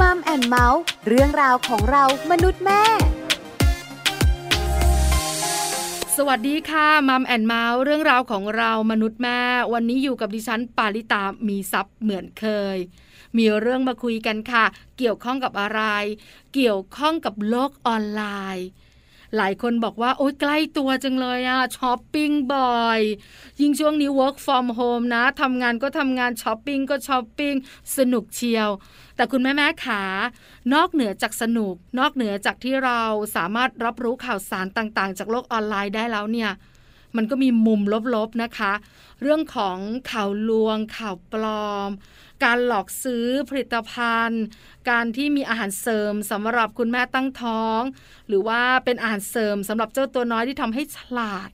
Mom and Mouth เรื่องราวของเรามนุษย์แม่ สวัสดีค่ะ Mom and Mouth เรื่องราวของเรามนุษย์แม่ วันนี้อยู่กับดิฉันปาริตามีซัพ์เหมือนเคย มีเรื่องมาคุยกันค่ะ เกี่ยวข้องกับอะไร เกี่ยวข้องกับโลกออนไลน์หลายคนบอกว่า โอ๊ยใกล้ตัวจังเลยอะช้อปปิ้งบ่อย ยิ่งช่วงนี้ work from home นะทำงานก็ทำงานช้อปปิ้งก็ช้อปปิ้งสนุกเชียว แต่คุณแม่แม่ขานอกเหนือจากสนุก นอกเหนือจากที่เราสามารถรับรู้ข่าวสารต่างๆ จากโลกออนไลน์ได้แล้วเนี่ยมันก็มีมุมลบๆนะคะ เรื่องของข่าวลวง ข่าวปลอม การหลอกซื้อผลิตภัณฑ์ การที่มีอาหารเสริมสำหรับคุณแม่ตั้งท้อง หรือว่าเป็นอาหารเสริมสำหรับเจ้าตัวน้อยที่ทำให้ฉลาด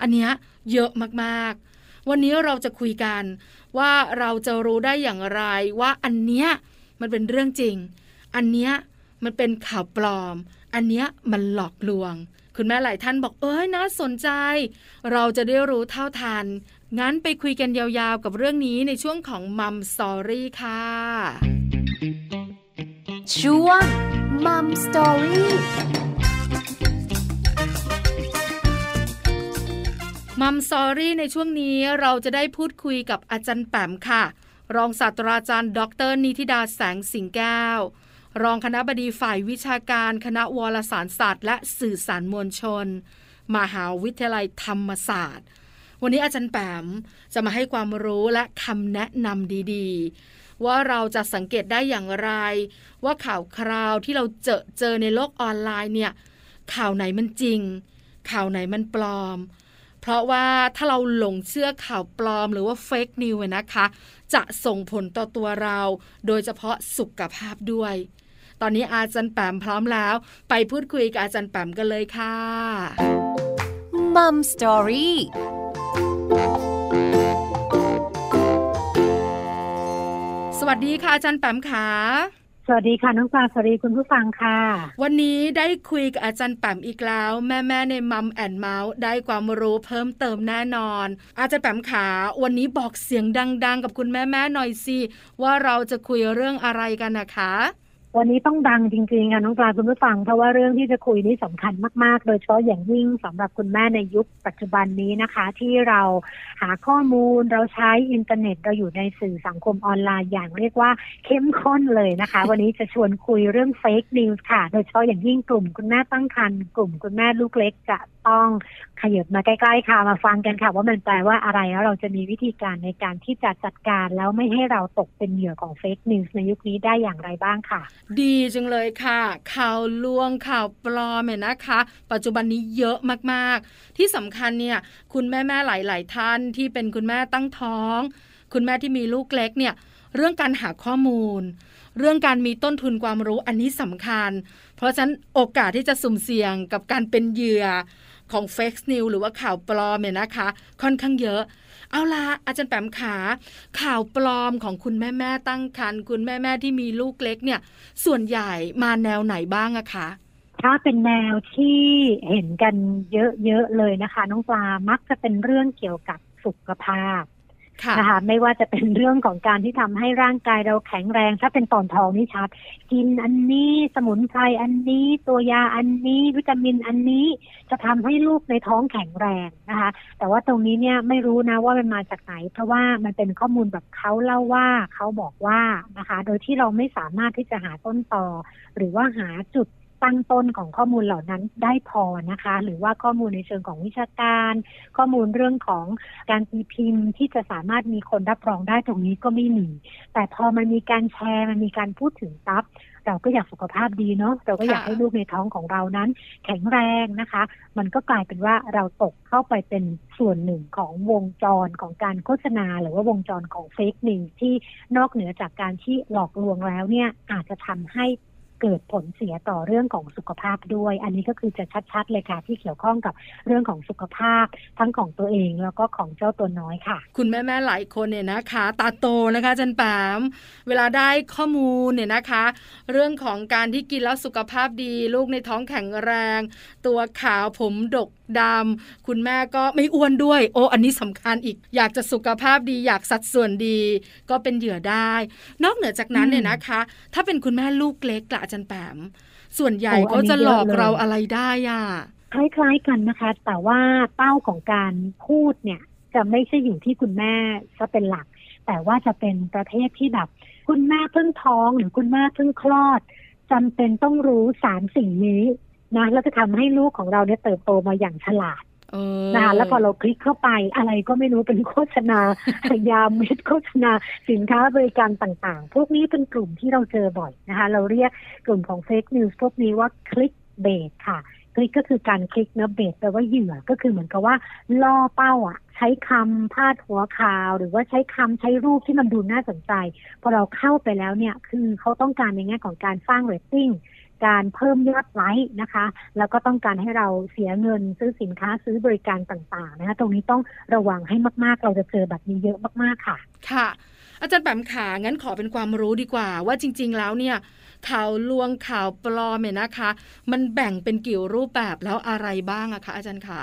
อันนี้เยอะมากๆ วันนี้เราจะคุยกันว่าเราจะรู้ได้อย่างไรว่าอันเนี้ย มันเป็นเรื่องจริง อันเนี้ยมันเป็นข่าวปลอม อันเนี้ยมันหลอกลวง คุณแม่หลายท่านบอกเอ้ยน่าสนใจ เราจะได้รู้เท่าทัน งั้นไปคุยกันยาวๆกับเรื่องนี้ในช่วงของ Mom Story ค่ะช่วง Mom Storyมัมสอรี่ในช่วงนี้เราจะได้พูดคุยกับอาจารย์แปมค่ะ รองศาสตราจารย์ ดร นิติดาแสงสิงแก้ว รองคณะบดีฝ่ายวิชาการ คณะวารสารศาสตร์ และสื่อสารมวลชน มหาวิทยาลัยธรรมศาสตร์ วันนี้อาจารย์แปมจะมาให้ความรู้และคำแนะนำดีๆ ว่าเราจะสังเกตได้อย่างไร ว่าข่าวคราวที่เราเจอเจอในโลกออนไลน์เนี่ยข่าวไหนมันจริง ข่าวไหนมันปลอม เพราะว่าถ้าเราหลงเชื่อข่าวปลอมหรือว่าเฟกนิวนะคะ จะส่งผลต่อตัวเรา โดยเฉพาะสุขภาพด้วย ตอนนี้อาจารย์แปมพร้อมแล้ว ไปพูดคุยกับอาจารย์แปมกันเลยค่ะมัมสตอรี่สวัสดีค่ะอาจารย์แปมขาส วัสดีค่ะน้องปลาสวัสดีคุณผู้ฟังค่ะ วันนี้ได้คุยกับอาจารย์แปมอีกแล้ว แม่แม่ใน Mom and Mouth ได้ความรู้เพิ่มเติมแน่นอน อาจารย์แปมขาวันนี้บอกเสียงดัง ๆ กับคุณแม่แม่หน่อยสิว่าเราจะคุยเรื่องอะไรกันนะคะ วันนี้ต้องดังจริงๆค่ะน้องปลาคุณผู้ฟัง เพราะว่าเรื่องที่จะคุยนี้สำคัญมากๆ โดยเฉพาะอย่างยิ่งสำหรับคุณแม่ในยุคปัจจุบันนี้นะคะ ที่เราหาข้อมูลเราใช้อินเทอร์เน็ตเราอยู่ในสื่อสังคมออนไลน์อย่างเรียกว่าเข้มข้นเลยนะคะ วันนี้จะชวนคุยเรื่อง fake news ค่ะ โดยเฉพาะอย่างยิ่งกลุ่มคุณแม่ตั้งครรภ์กลุ่มคุณแม่ลูกเล็กจะต้องขยับมาใกล้ๆค่ะมาฟังกันค่ะ ว่ามันแปลว่าอะไรแล้วเราจะมีวิธีการในการที่จะจัดการแล้วไม่ให้เราตกเป็นเหยื่อของ fake news ในยุคนี้ได้อย่างไรบ้างค่ะดีจังเลยค่ะ ข่าวลวงข่าวปลอมเนี่ยนะคะ ปัจจุบันนี้เยอะมากๆ ที่สำคัญเนี่ยคุณแม่แม่หลาย ๆ ท่านที่เป็นคุณแม่ตั้งท้อง คุณแม่ที่มีลูกเล็กเนี่ยเรื่องการหาข้อมูล เรื่องการมีต้นทุนความรู้อันนี้สำคัญ เพราะฉะนั้นโอกาสที่จะสุ่มเสี่ยงกับการเป็นเหยื่อของเฟกซ์นิวหรือว่าข่าวปลอมเนี่ยนะคะ ค่อนข้างเยอะ เอาละอาจารย์แปมขา ข่าวปลอมของคุณแม่แม่ตั้งครรภ์คุณแม่แม่ที่มีลูกเล็กเนี่ย ส่วนใหญ่มาแนวไหนบ้างอะคะถ้าเป็นแนวที่เห็นกันเยอะๆเลยนะคะ น้องปลามักจะเป็นเรื่องเกี่ยวกับสุขภาพ นะคะไม่ว่าจะเป็นเรื่องของการที่ทำให้ร่างกายเราแข็งแรง ถ้าเป็นตอนทองนี่ชัด กินอันนี้สมุนไพรอันนี้ ตัวยาอันนี้วิตามินอันนี้จะทำให้ลูกในท้องแข็งแรงนะคะ แต่ว่าตรงนี้เนี่ยไม่รู้นะว่ามันมาจากไหน เพราะว่ามันเป็นข้อมูลแบบเขาเล่าว่าเขาบอกว่านะคะ โดยที่เราไม่สามารถที่จะหาต้นต่อ หรือว่าหาจุด ตั้งต้นของข้อมูลเหล่านั้นได้พอนะคะ หรือว่าข้อมูลในเชิงของวิชาการ ข้อมูลเรื่องของการตีพิมพ์ที่จะสามารถมีคนรับรองได้ตรงนี้ก็ไม่มี แต่พอมันมีการแชร์มันมีการพูดถึงปั๊บเราก็อยากสุขภาพดีเนาะเราก็อยากให้ลูกในท้องของเรานั้น แข็งแรงนะคะ มันก็กลายเป็นว่าเราตกเข้าไปเป็นส่วนหนึ่งของวงจรของการโฆษณา หรือว่าวงจรของเฟกนิวที่นอกเหนือจากการที่หลอกลวงแล้วเนี่ยอาจจะทำให้ เกิดผลเสียต่อเรื่องของสุขภาพด้วย อันนี้ก็คือจะชัดๆเลยค่ะ ที่เกี่ยวข้องกับเรื่องของสุขภาพ ทั้งของตัวเองแล้วก็ของเจ้าตัวน้อยค่ะ คุณแม่ๆหลายคนเนี่ยนะคะ ตาโตนะคะจันปาม เวลาได้ข้อมูลเนี่ยนะคะ เรื่องของการที่กินแล้วสุขภาพดี ลูกในท้องแข็งแรง ตัวขาวผมดก ดำคุณแม่ก็ไม่อ้วนด้วย โอ้อันนี้สำคัญอีก อยากจะสุขภาพดี อยากสัดส่วนดี ก็เป็นเหยื่อได้ นอกเหนือจากนั้นเนี่ยนะคะ ถ้าเป็นคุณแม่ลูกเล็กละอาจารย์แปม ส่วนใหญ่เขาจะหลอกเราอะไรได้อะคล้ายๆกันนะคะ แต่ว่าเป้าของการพูดเนี่ย จะไม่ใช่อยู่ที่คุณแม่จะเป็นหลัก แต่ว่าจะเป็นประเภทที่แบบ คุณแม่เพิ่งท้องหรือคุณแม่เพิ่งคลอดจำเป็นต้องรู้สามสิ่งนี้ นะแล้วจะทำให้ลูกของเราเนี่ยเติบโตมาอย่างฉลาดนะคะแล้วพอเราคลิกเข้าไปอะไรก็ไม่รู้เป็นโฆษณายาเม็ดโฆษณาสินค้าบริการต่างๆ พวกนี้เป็นกลุ่มที่เราเจอบ่อยนะคะ เราเรียกกลุ่มของ fake news พวกนี้ว่า clickbait ค่ะ คลิกก็คือการคลิกเนอะ bait แปลว่าเหยื่อก็คือเหมือนกับว่าล่อเป้าอะ ใช้คำพาดหัวข่าว หรือว่าใช้คำใช้รูปที่มันดูน่าสนใจ พอเราเข้าไปแล้วเนี่ยคือเขาต้องการในแง่ของการสร้างเรตติ้ง การเพิ่มยอดไลค์นะคะ แล้วก็ต้องการให้เราเสียเงินซื้อสินค้าซื้อบริการต่างๆนะคะตรงนี้ต้องระวังให้มากๆ เราจะเจอแบบนี้เยอะมากๆค่ะ ค่ะ อาจารย์แปมขางั้นขอเป็นความรู้ดีกว่า ว่าจริง ๆ แล้วเนี่ยข่าวลวงข่าวปลอมเนี่ยนะคะ มันแบ่งเป็นกี่รูปแบบแล้วอะไรบ้างอะคะ อาจารย์ขา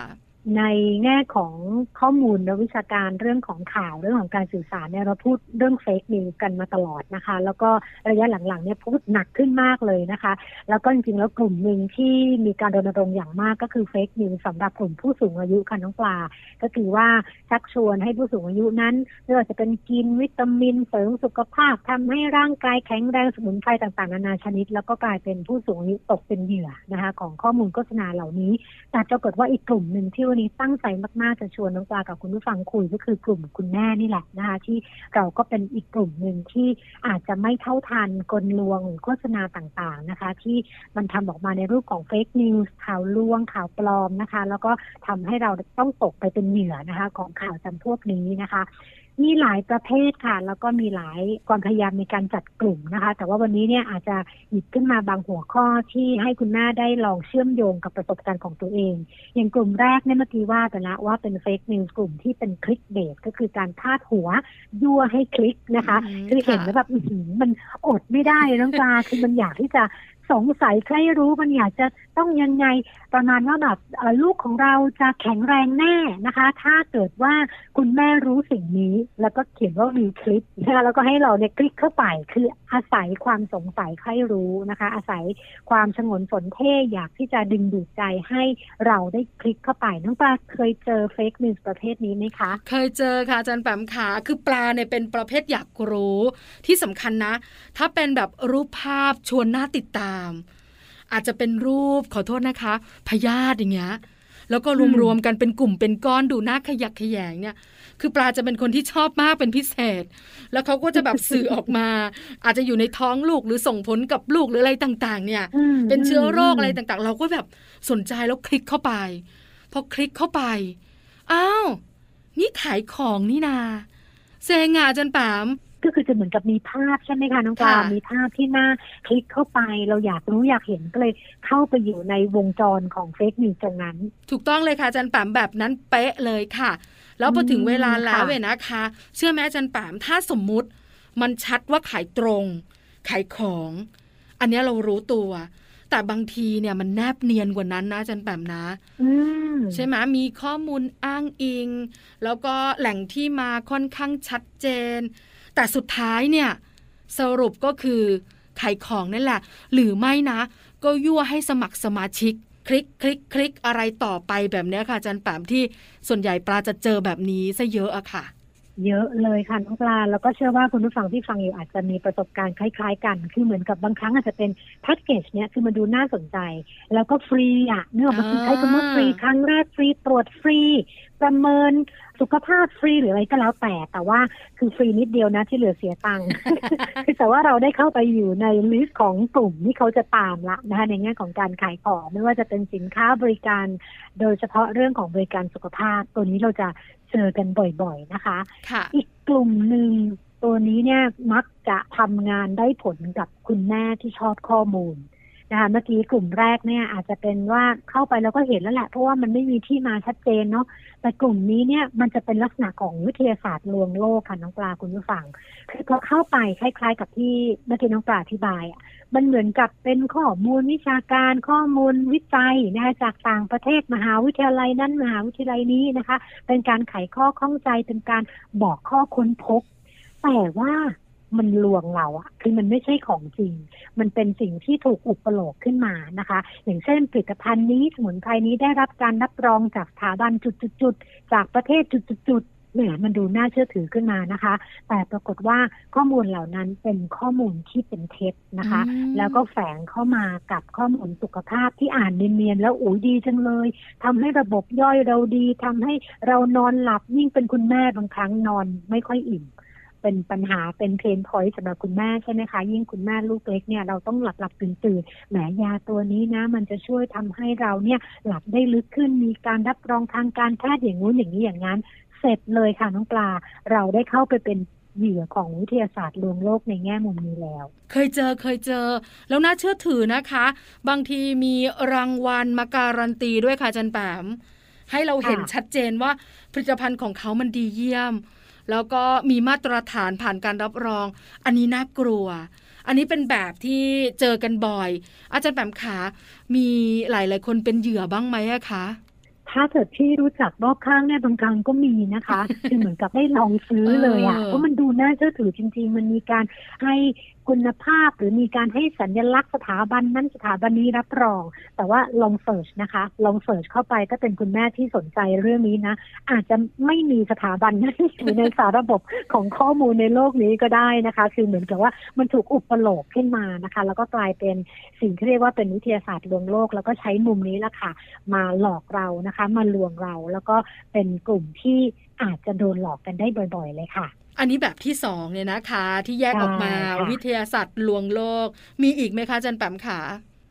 ในแง่ของข้อมูลและวิชาการเรื่องของข่าวเรื่องของการสื่อสารเนี่ยเราพูดเรื่องเฟกนิวกันมาตลอดนะคะ แล้วก็ระยะหลังๆเนี่ยพูดหนักขึ้นมากเลยนะคะ แล้วก็จริงๆแล้วกลุ่มหนึ่งที่มีการรณรงค์อย่างมากก็คือ fake news สำหรับกลุ่มผู้สูงอายุค่ะน้องปลา ก็คือว่าชักชวนให้ผู้สูงอายุนั้นไม่ว่าจะเป็นกินวิตามินเสริมสุขภาพทำให้ร่างกายแข็งแรงสมุนไพรต่างๆนานาชนิด แล้วก็กลายเป็นผู้สูงอายุตกเป็นเหยื่อนะคะ ของข้อมูลโฆษณาเหล่านี้แต่ปรากฏว่าอีกกลุ่มหนึ่งที่วันนี้ตั้งใจมากๆจะชวนน้องปลากับคุณผู้ฟังคุยก็คือกลุ่มคุณแม่นี่แหละนะคะที่เราก็เป็นอีกกลุ่มหนึ่งที่อาจจะไม่เท่าทันกลลวงหรือโฆษณาต่างๆนะคะ ที่มันทำออกมาในรูปของ fake news ข่าวลวงข่าวปลอมนะคะ แล้วก็ทำให้เราต้องตกไปเป็นเหยื่อนะคะ ของข่าวจำพวกนี้นะคะ มีหลายประเภทค่ะ แล้วก็มีหลายความพยายามในการจัดกลุ่มนะคะ แต่ว่าวันนี้เนี่ยอาจจะหยิบขึ้นมาบางหัวข้อที่ให้คุณแม่ได้ลองเชื่อมโยงกับประสบการณ์ของตัวเอง อย่างกลุ่มแรกเนี่ยเมื่อกี้ว่าไปแล้วว่าเป็น fake news กลุ่มที่เป็น clickbait ก็คือการพาดหัวยั่วให้คลิกนะคะ คือเห็นแล้วแบบมันอดไม่ได้น้องปลาคือมันอยากที่จะ สงสัยใครรู้มันอยากจะต้องยังไงประมาณว่าแบบลูกของเราจะแข็งแรงแน่นะคะ ถ้าเกิดว่าคุณแม่รู้สิ่งนี้ แล้วก็เขียนว่ามีคลิปนะคะแล้วก็ให้เราเนี่ยคลิกเข้าไปคืออาศัยความสงสัยใครรู้นะคะ อาศัยความฉงนสนเท่อยากที่จะดึงดูดใจให้เราได้คลิกเข้าไปน้องปลาเคยเจอเฟกนิวส์ประเภทนี้ไหมคะ เคยเจอค่ะอาจารย์แปมขาคือปลาเนี่ยเป็นประเภทอยากรู้ที่สำคัญนะ ถ้าเป็นแบบรูปภาพชวนน่าติดตามอาจจะเป็นรูปขอโทษนะคะพยาธิอย่างเงี้ยแล้วก็รวมๆกันเป็นกลุ่มเป็นก้อนดูน่าขยักขยงเนี่ย คือปลาจะเป็นคนที่ชอบมากเป็นพิเศษ แล้วเขาก็จะแบบสื่อออกมา อาจจะอยู่ในท้องลูกหรือส่งผลกับลูกหรืออะไรต่างๆ เนี่ย เป็นเชื้อโรคอะไรต่างๆ เราก็แบบสนใจแล้วคลิกเข้าไป พอคลิกเข้าไป อ้าว นี่ขายของนี่นาเซงอาจารย์ปาม ก็คือจะเหมือนกับมีภาพใช่ไหมคะน้องปลามีภาพที่หน้าคลิกเข้าไปเราอยากรู้อยากเห็นก็เลยเข้าไปอยู่ในวงจรของเฟกนิวส์ตรงนั้น ถูกต้องเลยค่ะอาจารย์ปามแบบนั้นเป๊ะเลยค่ะ แล้วพอถึงเวลาแล้วเว้นะคะ เชื่อไหมอาจารย์ปามถ้าสมมุติ มันชัดว่าขายตรง ขายของ อันนี้เรารู้ตัวแต่บางทีเนี่ยมันแนบเนียนกว่านั้นนะจันแปมนะใช่ไหมมีข้อมูลอ้างอิง แล้วก็แหล่งที่มาค่อนข้างชัดเจน แต่สุดท้ายเนี่ยสรุปก็คือขายของนั่นแหละ หรือไม่นะ ก็ยั่วให้สมัครสมาชิก คลิกคลิกคลิกอะไรต่อไปแบบนี้ค่ะจันแปมที่ส่วนใหญ่ปลาจะเจอแบบนี้ซะเยอะอะค่ะ เยอะเลยค่ะน้องปลาแล้วก็เชื่อว่าคุณผู้ฟังที่ฟังอยู่อาจจะมีประสบการณ์คล้าย ๆ กัน คือเหมือนกับบางครั้งอาจจะเป็นแพ็กเกจเนี้ยคือมันดูน่าสนใจ แล้วก็ฟรีอะเนื่องมาคือใช้คำว่าฟรีครั้งแรกฟรีตรวจฟรี ประเมินสุขภาพฟรีหรืออะไรก็แล้วแต่ แต่ว่าคือฟรีนิดเดียวนะที่เหลือเสียตังค์แต่ว่าเราได้เข้าไปอยู่ใน list ของกลุ่มที่เขาจะตามละนะคะในแง่ของการขายของไม่ว่าจะเป็นสินค้าบริการ โดยเฉพาะเรื่องของบริการสุขภาพ ตัวนี้เราจะเจอกันบ่อยๆนะคะค่ะอีกกลุ่มหนึ่งตัวนี้เนี่ยมักจะทำงานได้ผลกับคุณแม่ที่ชอบข้อมูล นะคะเมื่อกี้กลุ่มแรกเนี่ยอาจจะเป็นว่าเข้าไปแล้วก็เห็นแล้วแหละเพราะว่ามันไม่มีที่มาชัดเจนเนาะแต่กลุ่มนี้เนี่ยมันจะเป็นลักษณะของวิทยาศาสตร์ลวงโลกค่ะน้องปลาคุณผู้ฟังคือพอเข้าไปคล้ายๆ กับที่เมื่อกี้น้องปลาอธิบายอะมันเหมือนกับเป็นข้อมูลวิชาการข้อมูลวิจัยนะคะจากต่างประเทศมหาวิทยาลัยนั้นมหาวิทยาลัยนี้นะคะ เป็นการไขข้อข้องใจเป็นการบอกข้อค้นพบแต่ว่า มันลวงเราอะคือมันไม่ใช่ของจริง มันเป็นสิ่งที่ถูกอุปโลกขึ้นมานะคะ อย่างเช่นผลิตภัณฑ์นี้สมุนไพรนี้ได้รับการรับรองจากสถาบันจุดๆจากประเทศจุดๆเนี่ยมันดูน่าเชื่อถือขึ้นมานะคะ แต่ปรากฏว่าข้อมูลเหล่านั้นเป็นข้อมูลที่เป็นเท็จนะคะ แล้วก็แฝงเข้ามากับข้อมูลสุขภาพที่อ่านเนียนๆแล้วอุ้ยดีจังเลยทำให้ระบบย่อยเราดีทำให้เรานอนหลับยิ่งเป็นคุณแม่บางครั้งนอนไม่ค่อยอิ่ม เป็นปัญหาเป็นเพนพอยต์สำหรับคุณแม่ใช่ไหมคะยิ่งคุณแม่ลูกเล็กเนี่ยเราต้องหลับหลับตื่นตื่นแหมยาตัวนี้นะ มันจะช่วยทำให้เราเนี่ยหลับได้ลึกขึ้นมีการรับรองทางการแพทย์อย่างงู้นอย่างนี้อย่างนั้น เสร็จเลยค่ะน้องปลา เราได้เข้าไปเป็นเหยื่อของวิทยาศาสตร์ลวงโลกในแง่มุมนี้แล้ว เคยเจอเคยเจอ แล้วน่าเชื่อถือนะคะ บางทีมีรางวัลมาการันตีด้วยค่ะจันแปมให้เราเห็นชัดเจนว่าผลิตภัณฑ์ของเขามันดีเยี่ยม แล้วก็มีมาตรฐานผ่านการรับรอง อันนี้น่ากลัว อันนี้เป็นแบบที่เจอกันบ่อย อาจารย์แปมขามีหลาย ๆ คนเป็นเหยื่อบ้างไหมคะ ถ้าเกิดที่รู้จักรอบข้างเนี่ยบางครั้งก็มีนะคะคือเหมือนกับได้ลองซื้อเลยอะเพราะมันดูน่าเชื่อถือจริง ๆ มันมีการให้คุณภาพหรือมีการให้สัญลักษณ์สถาบันนั้นสถาบันนี้รับรอง แต่ว่าลองเสิร์ชนะคะ ลองเสิร์ชเข้าไปก็เป็นคุณแม่ที่สนใจเรื่องนี้นะ อาจจะไม่มีสถาบันนั้นอยู่ในสาระบบของข้อมูลในโลกนี้ก็ได้นะคะ คือเหมือนกับว่ามันถูกอุปโลกขึ้นมานะคะ แล้วก็กลายเป็นสิ่งที่เรียกว่าเป็นวิทยาศาสตร์ลวงโลก แล้วก็ใช้มุมนี้ละค่ะ มาหลอกเรานะคะมาลวงเราแล้วก็เป็นกลุ่มที่อาจจะโดนหลอกกันได้บ่อยๆ เลยค่ะอันนี้แบบที่สองเนี่ยนะคะ ที่แยกออกมาวิทยาศาสตร์ลวงโลก มีอีกไหมคะจันแปมขา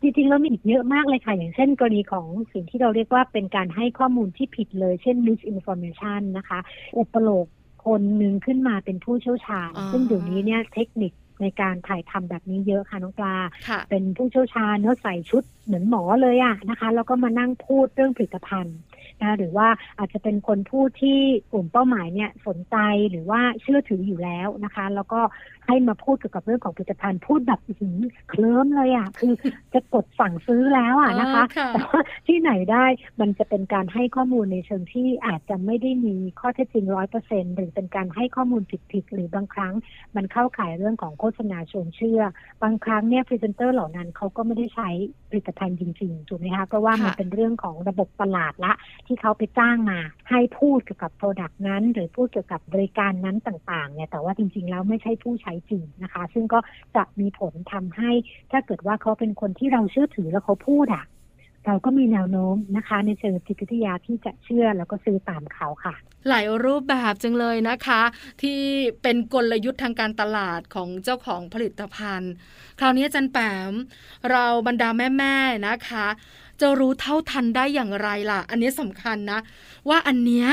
จริงๆแล้วมีอีกเยอะมากเลยค่ะ อย่างเช่นกรณีของสิ่งที่เราเรียกว่าเป็นการให้ข้อมูลที่ผิดเลย เช่น misinformation นะคะอุปโลกคนหนึ่งขึ้นมาเป็นผู้เชี่ยวชาญ ซึ่งเดี๋ยวนี้เนี่ยเทคนิค ในการถ่ายทำแบบนี้เยอะค่ะน้องปลา เป็นผู้เชี่ยวชาญเนื้อใส่ชุดเหมือนหมอเลยอะนะคะ แล้วก็มานั่งพูดเรื่องผลิตภัณฑ์นะหรือว่าอาจจะเป็นคนพูดที่กลุ่มเป้าหมายเนี่ยสนใจหรือว่าเชื่อถืออยู่แล้วนะคะ แล้วก็ ให้มาพูดเกี่ยวกับเรื่องของผลิตภัณฑ์พูดแบบถึงเคลิ้มเลยอะคือจะกดสั่งซื้อแล้วอะนะคะแต่ว่าที่ไหนได้มันจะเป็นการให้ข้อมูลในเชิงที่อาจจะไม่ได้มีข้อเท็จจริงร้อยเปอร์เซ็นหรือเป็นการให้ข้อมูลผิดๆหรือบางครั้ง มันเข้าข่ายเรื่องของโฆษณาชวนเชื่อ บางครั้งเนี่ยพรีเซนเตอร์เหล่านั้นเขาก็ไม่ได้ใช้ผลิตภัณฑ์จริงๆถูกไหมคะเพราะว่ามันเป็นเรื่องของระบบตลาดละ ที่เขาไปจ้างมาให้พูดเกี่ยวกับ product นั้น หรือพูดเกี่ยวกับบริการนั้นต่างๆเนี่ยแต่ว่าจริงๆแล้วไม่ใช่ผู้ใช้จริงนะคะ ซึ่งก็จะมีผลทำให้ถ้าเกิดว่าเขาเป็นคนที่เราเชื่อถือแล้วเขาพูดอะ เราก็มีแนวโน้มนะคะ ในเชิงจิตวิทยาที่จะเชื่อแล้วก็ซื้อตามเขาค่ะ หลายรูปแบบจังเลยนะคะ ที่เป็นกลยุทธ์ทางการตลาดของเจ้าของผลิตภัณฑ์ คราวนี้จันแปม เราบรรดาแม่ๆนะคะ จะรู้เท่าทันได้อย่างไรล่ะ อันนี้สำคัญนะ ว่าอันเนี้ย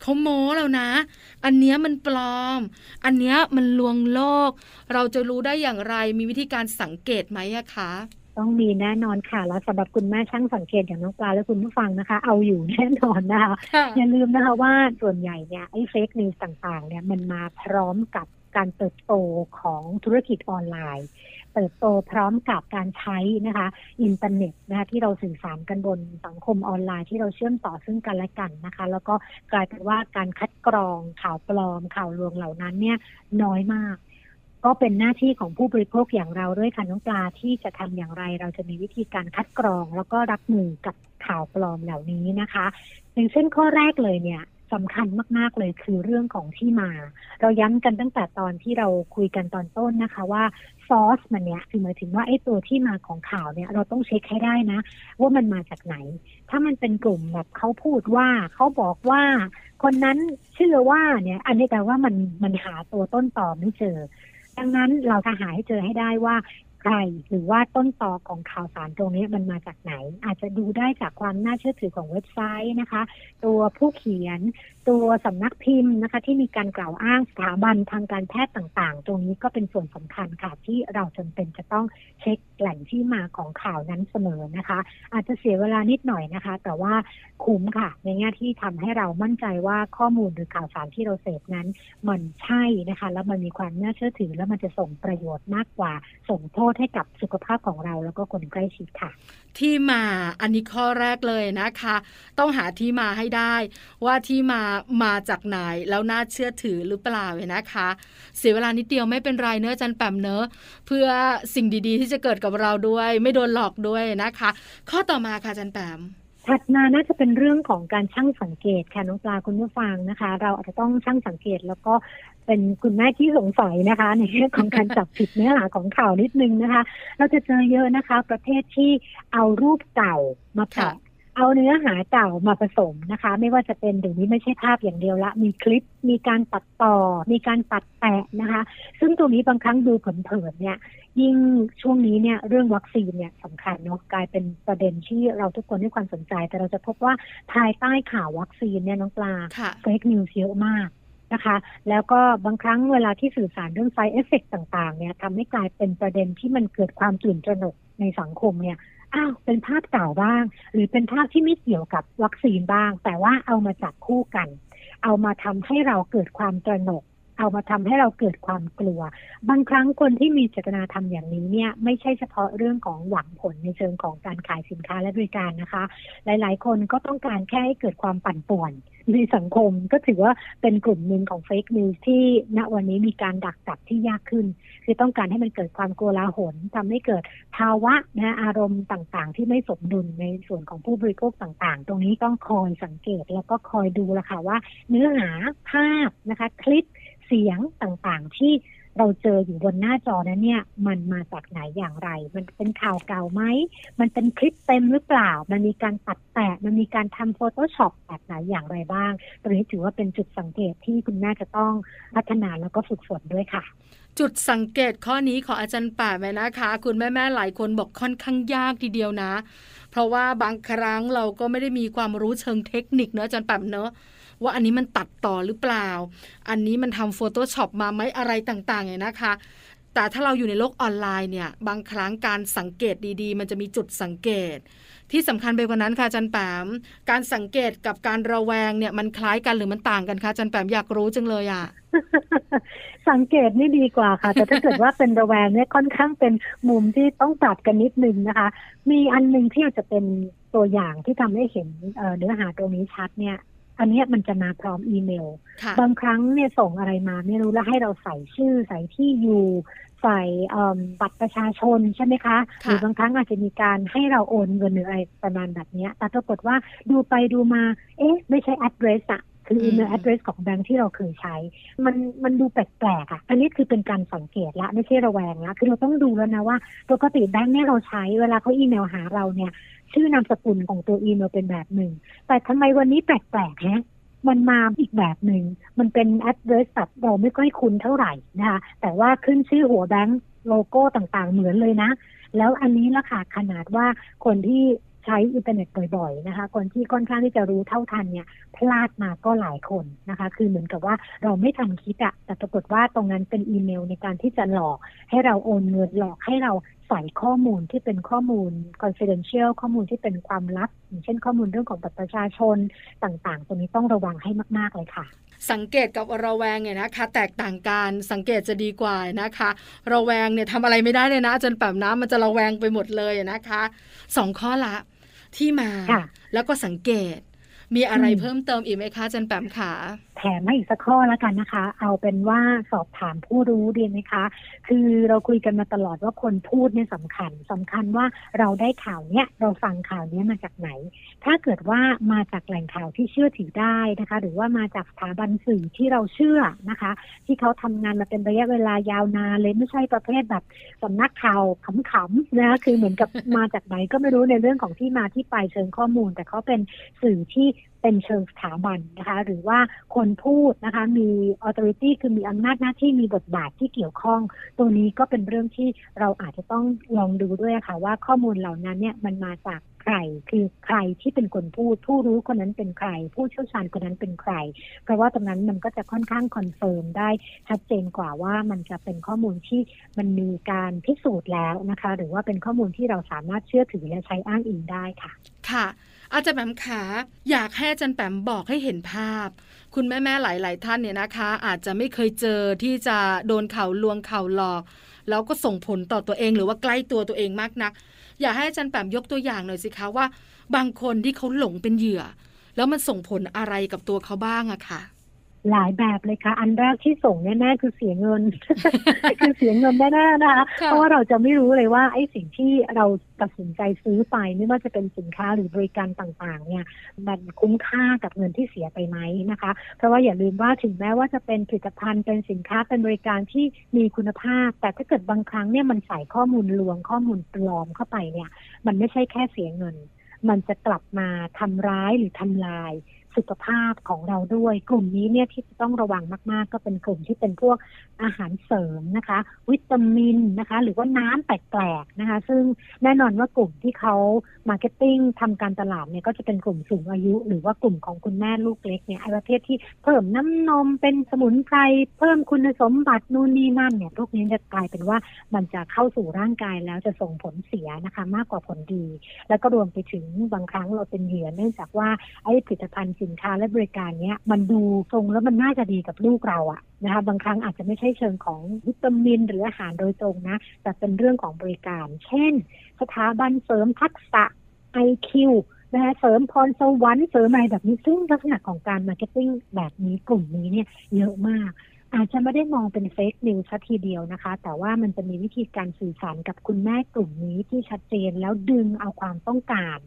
เขาโม้แล้วนะ อันเนี้ยมันปลอม อันเนี้ยมันลวงโลก เราจะรู้ได้อย่างไรมีวิธีการสังเกตไหมอะคะ ต้องมีแน่นอนค่ะ แล้วสำหรับคุณแม่ช่างสังเกตอย่างน้องปลาและคุณผู้ฟังนะคะ เอาอยู่แน่นอนนะคะอย่าลืมนะคะว่าส่วนใหญ่เนี่ยไอ้เฟกนิวส์ต่างๆ เนี่ยมันมาพร้อมกับการเติบโตของธุรกิจออนไลน์ เติบโตพร้อมกับการใช้นะคะอินเทอร์เน็ตนะคะที่เราสื่อสารกันบนสังคมออนไลน์ที่เราเชื่อมต่อซึ่งกันและกันนะคะ แล้วก็กลายเป็นว่าการคัดกรองข่าวปลอมข่าวลวงเหล่านั้นเนี่ยน้อยมาก ก็เป็นหน้าที่ของผู้บริโภคอย่างเราด้วยค่ะน้องปลาที่จะทำอย่างไร เราจะมีวิธีการคัดกรอง แล้วก็รับมือกับข่าวปลอมเหล่านี้นะคะอย่างเช่นข้อแรกเลยเนี่ยสำคัญมาก ๆ เลยคือเรื่องของที่มา เราย้ำกันตั้งแต่ตอนที่เราคุยกันตอนต้นนะคะว่าซอสมันเนี่ยคือหมายถึงว่าไอ้ตัวที่มาของข่าวเนี่ยเราต้องเช็คให้ได้นะ ว่ามันมาจากไหน ถ้ามันเป็นกลุ่มแบบเขาพูดว่าเขาบอกว่า คนนั้นเชื่อว่าเนี่ย อันนี้แปลว่ามันมันหาตัวต้นต่อไม่เจอ ดังนั้นเราจะหาให้เจอให้ได้ว่าใครหรือว่าต้นตอของข่าวสารตรงนี้มันมาจากไหน อาจจะดูได้จากความน่าเชื่อถือของเว็บไซต์นะคะ ตัวผู้เขียน ตัวสำนักพิมพ์นะคะ ที่มีการกล่าวอ้างสถาบันทางการแพทย์ต่างๆ ตรงนี้ก็เป็นส่วนสำคัญค่ะที่เราจำเป็นจะต้องเช็ค แหล่งที่มาของข่าวนั้นเสมอนะคะ อาจจะเสียเวลานิดหน่อยนะคะ แต่ว่าคุ้มค่ะ ในแง่ที่ทำให้เรามั่นใจว่าข้อมูลหรือข่าวสารที่เราเสพนั้น มันใช่นะคะ แล้วมันมีความน่าเชื่อถือ แล้วมันจะส่งประโยชน์มากกว่าส่งโทษให้กับสุขภาพของเราแล้วก็คนใกล้ชิดค่ะ ที่มาอันนี้ข้อแรกเลยนะคะ ต้องหาที่มาให้ได้ ว่าที่มามาจากไหนแล้วน่าเชื่อถือหรือเปล่าเลยนะคะ เสียเวลานิดเดียวไม่เป็นไรเนื้อจันแปมเนื้อเพื่อสิ่งดีๆ ที่จะเกิดกับเราด้วย ไม่โดนหลอกด้วยนะคะ ข้อต่อมาค่ะจันแปม ถัดมาน่าจะเป็นเรื่องของการช่างสังเกตค่ะน้องปลาคุณผู้ฟังนะคะ เราอาจจะต้องช่างสังเกตแล้วก็เป็นคุณแม่ที่สงสัยนะคะ ในเรื่องของการจับผิดเนื้อหาของข่าวนิดนึงนะคะ เราจะเจอเยอะนะคะ ประเภทที่เอารูปเก่ามาแปะ เอาเนื้อหาเก่ามาผสมนะคะ ไม่ว่าจะเป็นเดี๋ยวนี้ไม่ใช่ภาพอย่างเดียวละ มีคลิปมีการตัดต่อ มีการตัดแปะนะคะ ซึ่งตรงนี้บางครั้งดูเผินๆเนี่ย ยิ่งช่วงนี้เนี่ยเรื่องวัคซีนเนี่ยสำคัญเนาะกลายเป็นประเด็นที่เราทุกคนให้ความสนใจ แต่เราจะพบว่าภายใต้ข่าววัคซีนเนี่ยน้องปลา fake news เยอะมากนะคะ แล้วก็บางครั้งเวลาที่สื่อสารเรื่อง side effect ต่างๆเนี่ยทำให้กลายเป็นประเด็นที่มันเกิดความตื่นตระหนกในสังคมเนี่ย อ้าวเป็นภาพเก่าบ้าง หรือเป็นภาพที่ไม่เกี่ยวกับวัคซีนบ้าง แต่ว่าเอามาจับคู่กัน เอามาทำให้เราเกิดความตระหนก เอามาทำให้เราเกิดความกลัว บางครั้งคนที่มีเจตนาทำอย่างนี้เนี่ยไม่ใช่เฉพาะเรื่องของหวังผลในเชิงของการขายสินค้าและบริการนะคะ หลาย ๆ คนก็ต้องการแค่ให้เกิดความปั่นป่วนในสังคมก็ถือว่าเป็นกลุ่มหนึ่งของเฟกนิวส์ที่ณวันนี้มีการดักจับที่ยากขึ้น คือต้องการให้มันเกิดความโกลาหลทำให้เกิดภาวะนะอารมณ์ต่างๆ ที่ไม่สมดุลในส่วนของผู้บริโภคต่างๆ ตรงนี้ต้องคอยสังเกตแล้วก็คอยดูละค่ะว่า เนื้อหาภาพนะคะคลิป เสียงต่างๆ ที่เราเจออยู่บนหน้าจอนั้นเนี่ย มันมาจากไหนอย่างไร มันเป็นข่าวเก่าไหม มันเป็นคลิปเต็มหรือเปล่า มันมีการตัดแปะ มันมีการทำ Photoshop แบบไหนอย่างไรบ้าง ตรงนี้ถือว่าเป็นจุดสังเกตที่คุณแม่จะต้องพัฒนาแล้วก็ฝึกฝนด้วยค่ะ จุดสังเกตข้อนี้ขออาจารย์ป่าไหมนะคะ คุณแม่แม่หลายคนบอกค่อนข้างยากทีเดียวนะ เพราะว่าบางครั้งเราก็ไม่ได้มีความรู้เชิงเทคนิคเนอะอาจารย์ป่าเนอะ ว่าอันนี้มันตัดต่อหรือเปล่า อันนี้มันทำ Photoshop มาไหมอะไรต่างๆเนี่ยนะคะ แต่ถ้าเราอยู่ในโลกออนไลน์เนี่ยบางครั้งการสังเกตดีๆ มันจะมีจุดสังเกต ที่สำคัญไปกว่านั้นค่ะจันแปมการสังเกตกับการระแวงเนี่ยมันคล้ายกันหรือมันต่างกันคะจันแปมอยากรู้จังเลยอะสังเกตนี่ดีกว่าค่ะ แต่ถ้าเกิดว่าเป็นระแวงเนี่ยค่อนข้างเป็นมุมที่ต้องปรับกันนิดนึงนะคะ มีอันนึงที่อาจจะเป็นตัวอย่างที่ทำให้เห็นเนื้อหาตรงนี้ชัดเนี่ย อันนี้มันจะมาพร้อมอีเมล บางครั้งเนี่ยส่งอะไรมาไม่รู้แล้วให้เราใส่ชื่อใส่ที่อยู่ใส่บัตรประชาชนใช่ไหมคะหรือบางครั้งอาจจะมีการให้เราโอนเงินหรืออะไรประมาณแบบนี้แต่ปรากฏว่าดูไปดูมา เอ๊ะ ไม่ใช่ address อะ คืออีเมล address ของแบงค์ที่เราเคยใช้ มันมันดูแปลกๆอะ อันนี้คือเป็นการสังเกตละไม่ใช่ระแวงละคือเราต้องดูแล้วนะว่าปกติแบงค์เนี่ยเราใช้เวลาเขาอีเมลหาเราเนี่ย ชื่อนามสกุลของตัวอีเมลเป็นแบบหนึ่ง แต่ทำไมวันนี้แปลกๆฮะมันมาอีกแบบหนึ่ง มันเป็น address แบบเราไม่ค่อยคุ้นเท่าไหร่นะคะ แต่ว่าขึ้นชื่อหัวแบงค์โลโก้ต่างๆเหมือนเลยนะ แล้วอันนี้ละค่ะขนาดว่าคนที่ ใช้อินเทอร์เน็ตบ่อยๆนะคะ คนที่ค่อนข้างที่จะรู้เท่าทันเนี่ยพลาดมาก็หลายคนนะคะ คือเหมือนกับว่าเราไม่ทำคิดอะแต่ปรากฏว่าตรงนั้นเป็นอีเมลในการที่จะหลอกให้เราโอนเงินหลอกให้เราใส่ข้อมูลที่เป็นข้อมูล confidential ข้อมูลที่เป็นความลับ อย่างเช่นข้อมูลเรื่องของบัตรประชาชนต่างๆ ตรงนี้ต้องระวังให้มาก ๆ เลยค่ะ สังเกตกับระแวงเนี่ยนะคะ แตกต่างกันสังเกตจะดีกว่านะคะ ระแวงเนี่ยทำอะไรไม่ได้เลยนะจนแบบน้ำมันจะระแวงไปหมดเลยนะคะสองข้อละ ที่มา แล้วก็สังเกต มีอะไรเพิ่มเติมอีกไหมคะจันแปมขา แถมมาอีกสักข้อแล้วกันนะคะ เอาเป็นว่าสอบถามผู้รู้ดีไหมคะ คือเราคุยกันมาตลอดว่าคนพูดเนี่ยสำคัญสำคัญว่าเราได้ข่าวเนี้ยเราฟังข่าวเนี้ยมาจากไหน ถ้าเกิดว่ามาจากแหล่งข่าวที่เชื่อถือได้นะคะ หรือว่ามาจากสถาบันสื่อที่เราเชื่อนะคะ ที่เขาทำงานมาเป็นระยะเวลายาวนานเลยไม่ใช่ประเภทแบบสำนักข่าวขำๆนะคือเหมือนกับมาจากไหนก็ไม่รู้ในเรื่องของที่มาที่ไปเชิงข้อมูล แต่เขาเป็นสื่อที่เป็นเชิงสถาบันนะคะ หรือว่าคนพูดนะคะ มี authority คือมีอำนาจหน้าที่มีบทบาทที่เกี่ยวข้อง ตัวนี้ก็เป็นเรื่องที่เราอาจจะต้องลองดูด้วยค่ะ ว่าข้อมูลเหล่านั้นเนี่ยมันมาจากใครคือใครที่เป็นคนพูด ผู้รู้คนนั้นเป็นใคร ผู้เชี่ยวชาญคนนั้นเป็นใคร เพราะว่าตรงนั้นมันก็จะค่อนข้าง confirm ได้ชัดเจนกว่าว่ามันจะเป็นข้อมูลที่มันมีการพิสูจน์แล้วนะคะ หรือว่าเป็นข้อมูลที่เราสามารถเชื่อถือและใช้อ้างอิงได้ค่ะ ค่ะ อาจารย์แปมขาอยากให้อาจารย์แปมบอกให้เห็นภาพ คุณแม่แม่หลาย ๆ ท่านเนี่ยนะคะ อาจจะไม่เคยเจอที่จะโดนข่าวลวงข่าวหลอก แล้วก็ส่งผลต่อตัวเองหรือว่าใกล้ตัวตัวเองมากนัก อยากให้อาจารย์แปมยกตัวอย่างหน่อยสิคะว่า บางคนที่เขาหลงเป็นเหยื่อ แล้วมันส่งผลอะไรกับตัวเขาบ้างอะค่ะ หลายแบบเลยค่ะ อันแรกที่ส่งแน่ๆคือเสียเงิน คือเสียเงินแน่ๆนะคะ เพราะว่าเราจะไม่รู้เลยว่าไอ้สิ่งที่เราตัดสินใจซื้อไปไม่ว่าจะเป็นสินค้าหรือบริการต่างๆ เนี่ย มันคุ้มค่ากับเงินที่เสียไปไหมนะคะ เพราะว่าอย่าลืมว่าถึงแม้ว่าจะเป็นผลิตภัณฑ์เป็นสินค้าเป็นบริการที่มีคุณภาพ แต่ถ้าเกิดบางครั้งเนี่ยมันใส่ข้อมูลลวงข้อมูลปลอมเข้าไปเนี่ย มันไม่ใช่แค่เสียเงิน มันจะกลับมาทำร้ายหรือทำลาย สุขภาพของเราด้วย กลุ่มนี้เนี่ยที่จะต้องระวังมาก ๆ ก็เป็นกลุ่มที่เป็นพวกอาหารเสริมนะคะ วิตามินนะคะ หรือว่าน้ำแปลกๆนะคะ ซึ่งแน่นอนว่ากลุ่มที่เขา marketing ทำการตลาดเนี่ยก็จะเป็นกลุ่มสูงอายุ หรือว่ากลุ่มของคุณแม่ลูกเล็กเนี่ยไอ้ประเภทที่เพิ่มน้ำนมเป็นสมุนไพรเพิ่มคุณสมบัตินู่นนี่นั่นเนี่ยพวกนี้จะกลายเป็นว่ามันจะเข้าสู่ร่างกายแล้วจะส่งผลเสียนะคะ มากกว่าผลดี แล้วก็รวมไปถึงบางครั้งเราเป็นเหยื่อเนื่องจากว่าไอ้ผลิตภัณฑ์สินค้าและบริการเนี้ยมันดูทรงแล้วมันน่าจะดีกับลูกเราอะนะคะบางครั้งอาจจะไม่ใช่เชิงของวิตามิน หรืออาหารโดยตรงนะ แต่เป็นเรื่องของบริการ เช่น สถาบันเสริมทักษะไอคิวนะคะเสริมพรสวรรค์เสริมอะไรแบบนี้ซึ่งลักษณะของการ marketing แบบนี้กลุ่มนี้เนี่ยเยอะมากอาจจะไม่ได้มองเป็น fake news ทีเดียวนะคะ แต่ว่ามันจะมีวิธีการสื่อสารกับคุณแม่กลุ่มนี้ที่ชัดเจนแล้วดึงเอาความต้องการ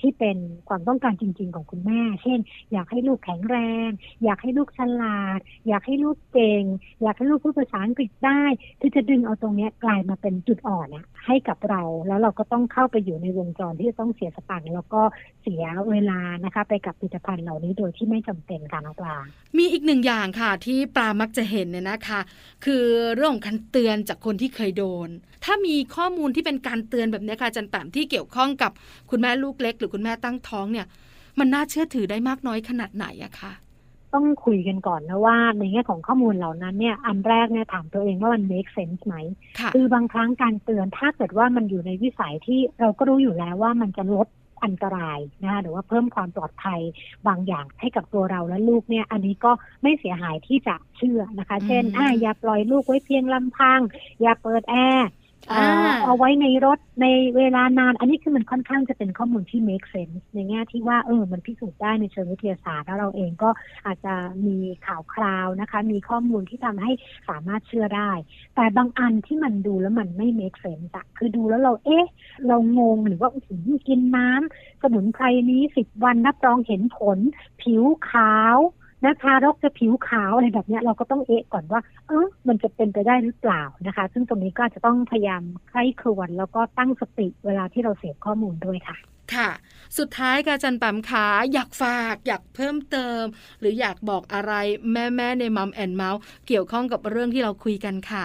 ที่เป็นความต้องการจริง ๆ ของคุณแม่ เช่น อยากให้ลูกแข็งแรง อยากให้ลูกฉลาด อยากให้ลูกเก่ง อยากให้ลูกพูดภาษาอังกฤษได้ที่จะดึงเอาตรงนี้กลายมาเป็นจุดอ่อนนะให้กับเรา แล้วเราก็ต้องเข้าไปอยู่ในวงจรที่จะต้องเสียสตังค์แล้วก็เสียเวลานะคะ ไปกับผลิตภัณฑ์เหล่านี้โดยที่ไม่จำเป็นค่ะน้องปลา มีอีกหนึ่งอย่างค่ะที่ปลามักจะเห็นเนี่ยนะคะ คือเรื่องของการเตือนจากคนที่เคยโดน ถ้ามีข้อมูลที่เป็นการเตือนแบบนี้ค่ะจันแปมที่เกี่ยวข้องกับคุณแม่ลูกเล็ก หรือคุณแม่ตั้งท้องเนี่ย มันน่าเชื่อถือได้มากน้อยขนาดไหนอะคะต้องคุยกันก่อนนะว่าในแง่ของข้อมูลเหล่านั้นเนี่ยอันแรกเนี่ยถามตัวเองว่ามัน make sense ไหมคือบางครั้งการเตือนถ้าเกิดว่ามันอยู่ในวิสัยที่เราก็รู้อยู่แล้วว่ามันจะลดอันตรายนะคะหรือว่าเพิ่มความปลอดภัยบางอย่างให้กับตัวเราและลูกเนี่ย อันนี้ก็ไม่เสียหายที่จะเชื่อนะคะ เช่นอ่าอย่าปล่อยลูกไว้เพียงลำพัง อย่าเปิดแอร์ เอาไว้ในรถในเวลานาน อันนี้คือมันค่อนข้างจะเป็นข้อมูลที่ make sense ในแง่ที่ว่าเออมันพิสูจน์ได้ในเชิงวิทยาศาสตร์แล้วเราเองก็อาจจะมีข่าวคราวนะคะ มีข้อมูลที่ทำให้สามารถเชื่อได้ แต่บางอันที่มันดูแล้วมันไม่ make sense อะคือดูแล้วเราเอ๊ะ เรางงหรือว่าอุ้ยกินน้ำสมุนไพรนี้สิบวันนับรองเห็นผล ผิวขาว นะทารกจะผิวขาวอะไรแบบนี้เราก็ต้องเอะก่อนว่า เออมันจะเป็นไปได้หรือเปล่านะคะ ซึ่งตรงนี้ก็จะต้องพยายามใคร่ครวญแล้วก็ตั้งสติเวลาที่เราเสพข้อมูลด้วยค่ะ ค่ะ สุดท้ายกาจันปัมขาอยากฝากอยากเพิ่มเติม หรืออยากบอกอะไรแม่แม่ในมัมแอนเมาส์เกี่ยวข้องกับเรื่องที่เราคุยกันค่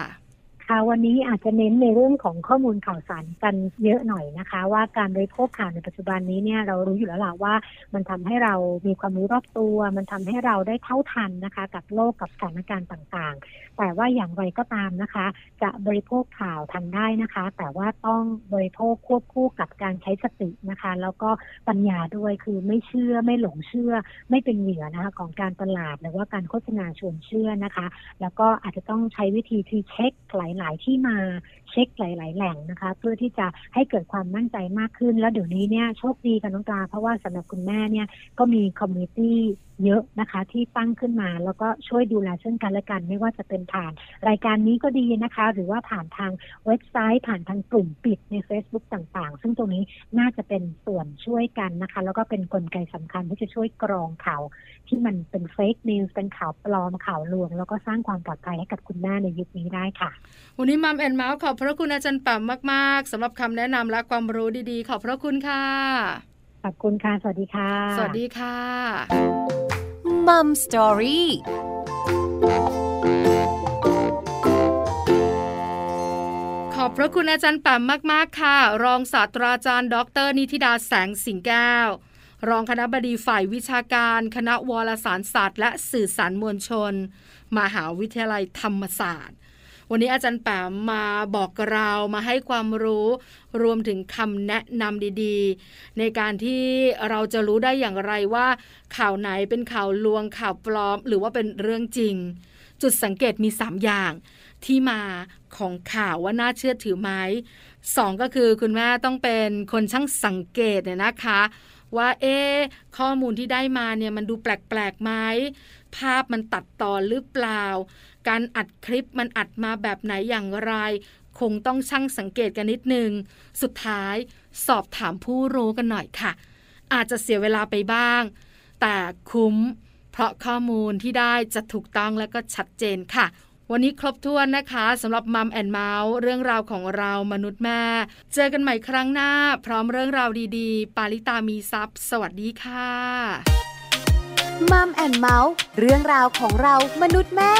ะค่ะ วันนี้อาจจะเน้นในเรื่องของข้อมูลข่าวสารกันเยอะหน่อยนะคะ ว่าการบริโภคข่าวในปัจจุบันนี้เนี่ยเรารู้อยู่แล้วล่ะว่า มันทำให้เรามีความรู้รอบตัว มันทำให้เราได้เท่าทันนะคะ กับโลกกับสถานการณ์ต่างๆ แต่ว่าอย่างไรก็ตามนะคะ จะบริโภคข่าวทันได้นะคะ แต่ว่าต้องบริโภคควบคู่กับการใช้สตินะคะ แล้วก็ปัญญาด้วยคือไม่เชื่อไม่หลงเชื่อ ไม่เป็นเหยื่อนะคะของการตลาดหรือว่าการโฆษณาชวนเชื่อนะคะ แล้วก็อาจจะต้องใช้วิธีที่เช็คหลายหลายที่มาเช็คหลาย ๆ แหล่งนะคะ เพื่อที่จะให้เกิดความมั่นใจมากขึ้น แล้วเดี๋ยวนี้เนี่ยโชคดีกันน้องกาเพราะว่าสำหรับคุณแม่เนี่ยก็มี community เยอะนะคะที่ตั้งขึ้นมา แล้วก็ช่วยดูแลซึ่งกันและกัน ไม่ว่าจะเป็นผ่านรายการนี้ก็ดีนะคะ หรือว่าผ่านทางเว็บไซต์ ผ่านทางกลุ่มปิดใน Facebook ต่างๆ ซึ่งตรงนี้น่าจะเป็นส่วนช่วยกันนะคะ แล้วก็เป็นกลไกสำคัญที่จะช่วยกรองข่าวที่มันเป็น fake news เป็นข่าวปลอมข่าวลวง แล้วก็สร้างความปลอดภัยให้กับคุณแม่ในยุคนี้ได้ค่ะ วันนี้มัมแอนเมาส์ขอบพระคุณอาจารย์ป๋มมาก ๆสำหรับคำแนะนำและความรู้ดีๆ ขอบพระคุณค่ะ ขอบคุณค่ะ สวัสดีค่ะ สวัสดีค่ะมัมสตอรี่ขอบพระคุณอาจารย์แปมมาก ๆ ค่ะ รองศาสตราจารย์ ดร นิติดาแสงสิงแก้ว รองคณะบดีฝ่ายวิชาการ คณะวารสารศาสตร์ และสื่อสารมวลชน มหาวิทยาลัยธรรมศาสตร์ วันนี้อาจารย์แปมมาบอกเรามาให้ความรู้ รวมถึงคำแนะนำดีๆ ในการที่เราจะรู้ได้อย่างไรว่า ข่าวไหนเป็นข่าวลวงข่าวปลอม หรือว่าเป็นเรื่องจริง จุดสังเกตมี 3 อย่างที่มาของข่าวว่าน่าเชื่อถือไหมสองก็คือคุณแม่ต้องเป็นคนช่างสังเกตเนี่ยนะคะ ว่าเอ๊ข้อมูลที่ได้มาเนี่ยมันดูแปลกๆไหมภาพมันตัดต่อหรือเปล่า การอัดคลิปมันอัดมาแบบไหนอย่างไร คงต้องช่างสังเกตกันนิดนึง สุดท้ายสอบถามผู้รู้กันหน่อยค่ะ อาจจะเสียเวลาไปบ้าง แต่คุ้ม เพราะข้อมูลที่ได้จะถูกต้องและก็ชัดเจนค่ะวันนี้ครบถ้วนนะคะสำหรับมัมแอนเมาส์เรื่องราวของเรามนุษย์แม่ เจอกันใหม่ครั้งหน้า พร้อมเรื่องราวดีๆ ปาลิตามีซัพ์สวัสดีค่ะมัมแอนเมาส์เรื่องราวของเรามนุษย์แม่